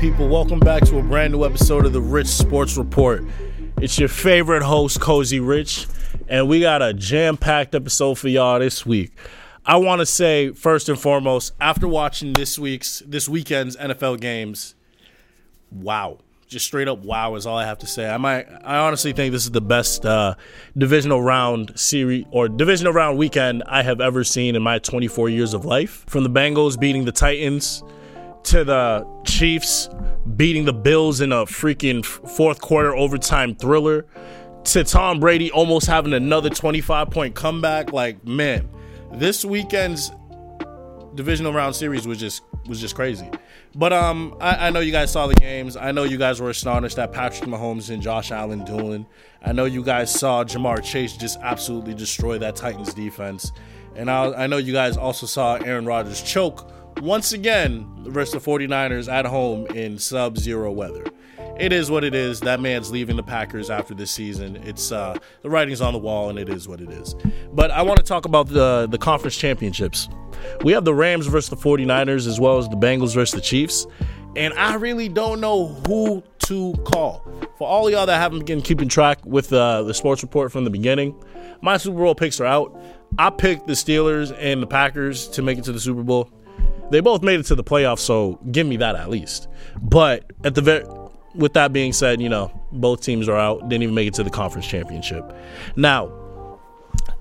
people? Welcome back to a brand new episode of the Rich Sports Report. It's your favorite host, Cozy Rich, and we got a jam packed episode for y'all this week. I want to say, first and foremost, after watching this week's, this weekend's NFL games, wow. Just straight up wow is all I have to say. I might, I honestly think this is the best uh, divisional round series or divisional round weekend I have ever seen in my 24 years of life. From the Bengals beating the Titans to the Chiefs beating the Bills in a freaking fourth quarter overtime thriller to Tom Brady almost having another 25 point comeback. Like, man, this weekend's divisional round series was just was just crazy. But um, I, I, know you guys saw the games. I know you guys were astonished at Patrick Mahomes and Josh Allen dueling. I know you guys saw Ja'Marr Chase just absolutely destroy that Titans defense. And I, I know you guys also saw Aaron Rodgers choke once again versus the 49ers at home in sub zero weather. It is what it is. That man's leaving the Packers after this season. It's uh, the writing's on the wall, and it is what it is. But I want to talk about the the conference championships. We have the Rams versus the 49ers, as well as the Bengals versus the Chiefs. And I really don't know who to call. For all y'all that haven't been keeping track with uh, the sports report from the beginning, my Super Bowl picks are out. I picked the Steelers and the Packers to make it to the Super Bowl. They both made it to the playoffs, so give me that at least. But at the very with that being said, you know, both teams are out, didn't even make it to the conference championship. Now,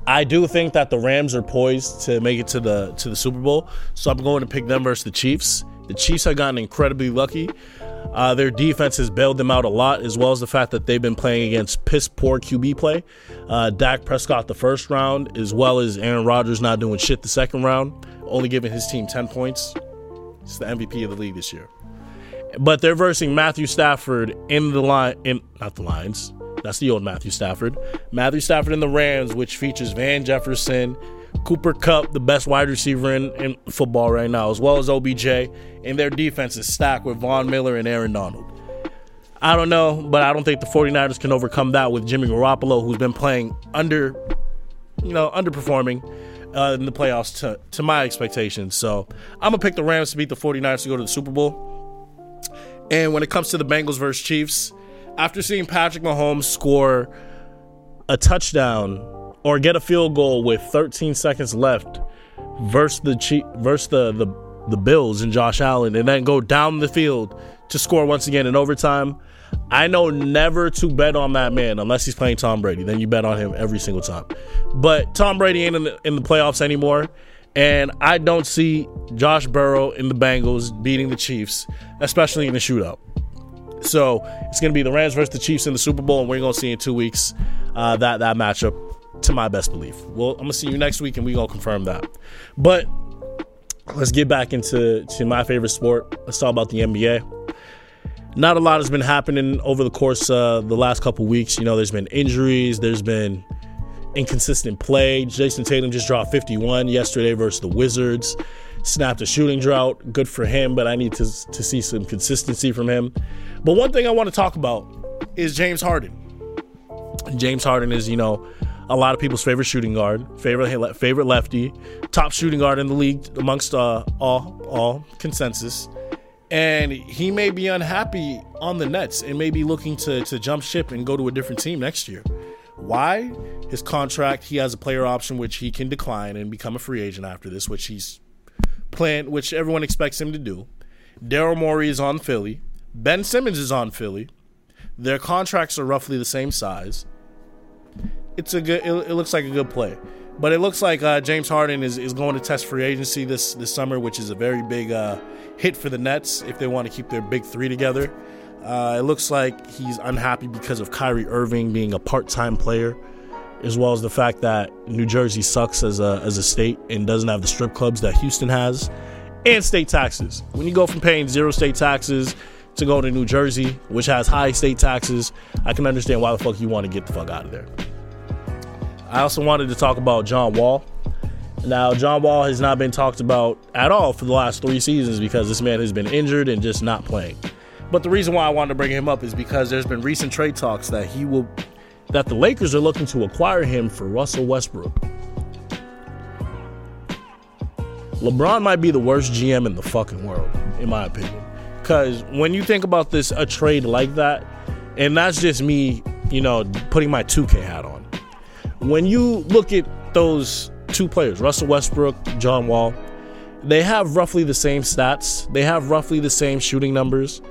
I do think that the Rams are poised to make it to the to the Super Bowl, so I'm going to pick them versus the Chiefs. The Chiefs have gotten incredibly lucky. Uh, their defense has bailed them out a lot, as well as the fact that they've been playing against piss poor QB play. Uh, Dak Prescott the first round, as well as Aaron Rodgers not doing shit the second round only giving his team 10 points. He's the MVP of the league this year. But they're versing Matthew Stafford in the line, in not the Lions. That's the old Matthew Stafford. Matthew Stafford in the Rams, which features Van Jefferson, Cooper Kupp, the best wide receiver in, in football right now, as well as OBJ. And their defense is stacked with Von Miller and Aaron Donald. I don't know, but I don't think the 49ers can overcome that with Jimmy Garoppolo, who's been playing under, you know, underperforming uh, in the playoffs to, to my expectations. So I'm going to pick the Rams to beat the 49ers to go to the Super Bowl. And when it comes to the Bengals versus Chiefs, after seeing Patrick Mahomes score a touchdown or get a field goal with 13 seconds left versus the Chief, versus the, the the Bills and Josh Allen, and then go down the field to score once again in overtime. I know never to bet on that man unless he's playing Tom Brady. Then you bet on him every single time. But Tom Brady ain't in the, in the playoffs anymore. And I don't see Josh Burrow in the Bengals beating the Chiefs, especially in the shootout. So it's going to be the Rams versus the Chiefs in the Super Bowl, and we're going to see in two weeks uh, that that matchup. To my best belief, well, I'm gonna see you next week, and we gonna confirm that. But let's get back into to my favorite sport. Let's talk about the NBA not a lot has been happening over the course of the last couple weeks. You know, there's been injuries, there's been inconsistent play. Jayson Tatum just dropped 51 yesterday versus the Wizards. Snapped a shooting drought. Good for him, but I need to, to see some consistency from him. But one thing I want to talk about is James Harden. James Harden is, you know, a lot of people's favorite shooting guard, favorite favorite lefty, top shooting guard in the league amongst uh, all all consensus and he may be unhappy on the Nets and may be looking to, to jump ship and go to a different team next year. Why? His contract, he has a player option which he can decline and become a free agent after this, which he's planned, which everyone expects him to do. Daryl Morey is on Philly. Ben Simmons is on Philly. Their contracts are roughly the same size. It's a good. It, it looks like a good play, but it looks like uh, James Harden is, is going to test free agency this this summer, which is a very big uh, hit for the Nets if they want to keep their big three together. Uh, it looks like he's unhappy because of Kyrie Irving being a part-time player, as well as the fact that New Jersey sucks as a as a state and doesn't have the strip clubs that Houston has, and state taxes. When you go from paying zero state taxes to go to New Jersey, which has high state taxes, I can understand why the fuck you want to get the fuck out of there. I also wanted to talk about John Wall. Now, John Wall has not been talked about at all for the last three seasons because this man has been injured and just not playing. But the reason why I wanted to bring him up is because there's been recent trade talks that he will, that the Lakers are looking to acquire him for Russell Westbrook. LeBron might be the worst GM in the fucking world, in my opinion. because when you think about this, a trade like that, and that's just me, you know, putting my 2K hat on. When you look at those two players, Russell Westbrook, John Wall, they have roughly the same stats. They have roughly the same shooting numbers.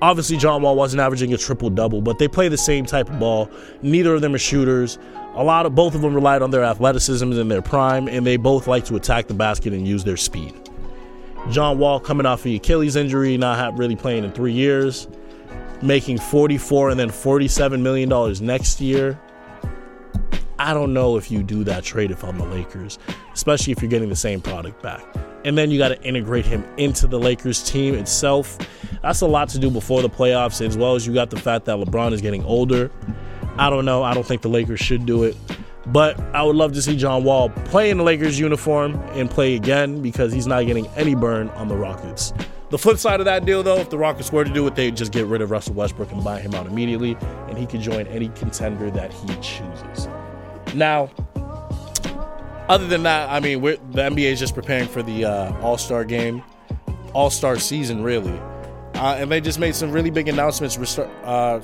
Obviously, John Wall wasn't averaging a triple double, but they play the same type of ball. Neither of them are shooters. A lot of both of them relied on their athleticism in their prime, and they both like to attack the basket and use their speed. John Wall coming off the Achilles injury, not really playing in three years, making 44 and then 47 million dollars next year. I don't know if you do that trade if I'm the Lakers, especially if you're getting the same product back. And then you got to integrate him into the Lakers team itself. That's a lot to do before the playoffs, as well as you got the fact that LeBron is getting older. I don't know. I don't think the Lakers should do it. But I would love to see John Wall play in the Lakers uniform and play again because he's not getting any burn on the Rockets. The flip side of that deal, though, if the Rockets were to do it, they'd just get rid of Russell Westbrook and buy him out immediately, and he could join any contender that he chooses. Now, other than that, I mean, the NBA is just preparing for the uh, All Star game, All Star season, really. Uh, and they just made some really big announcements uh,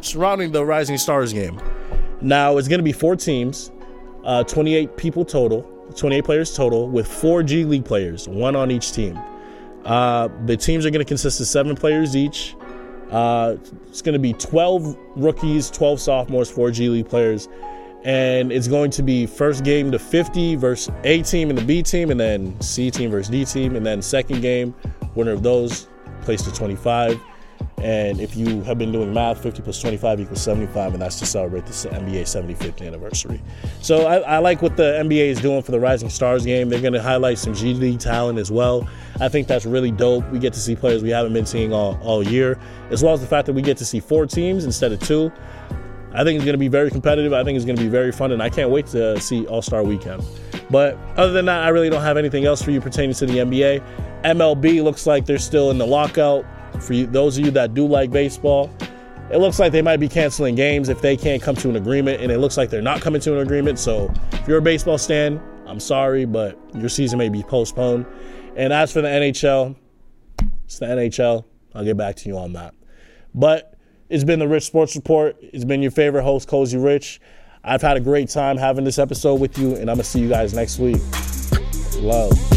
surrounding the Rising Stars game. Now, it's going to be four teams, uh, 28 people total, 28 players total, with four G League players, one on each team. Uh, the teams are going to consist of seven players each. Uh, it's going to be 12 rookies, 12 sophomores, four G League players and it's going to be first game to 50 versus A team and the B team, and then C team versus D team, and then second game, winner of those plays to 25. And if you have been doing math, 50 plus 25 equals 75, and that's to celebrate the NBA 75th anniversary. So I, I like what the NBA is doing for the Rising Stars game. They're going to highlight some G League talent as well. I think that's really dope. We get to see players we haven't been seeing all, all year, as well as the fact that we get to see four teams instead of two. I think it's going to be very competitive. I think it's going to be very fun, and I can't wait to see All Star Weekend. But other than that, I really don't have anything else for you pertaining to the NBA. MLB looks like they're still in the lockout. For you, those of you that do like baseball, it looks like they might be canceling games if they can't come to an agreement, and it looks like they're not coming to an agreement. So if you're a baseball stan, I'm sorry, but your season may be postponed. And as for the NHL, it's the NHL. I'll get back to you on that. But it's been the Rich Sports Report. It's been your favorite host, Cozy Rich. I've had a great time having this episode with you, and I'm going to see you guys next week. Love.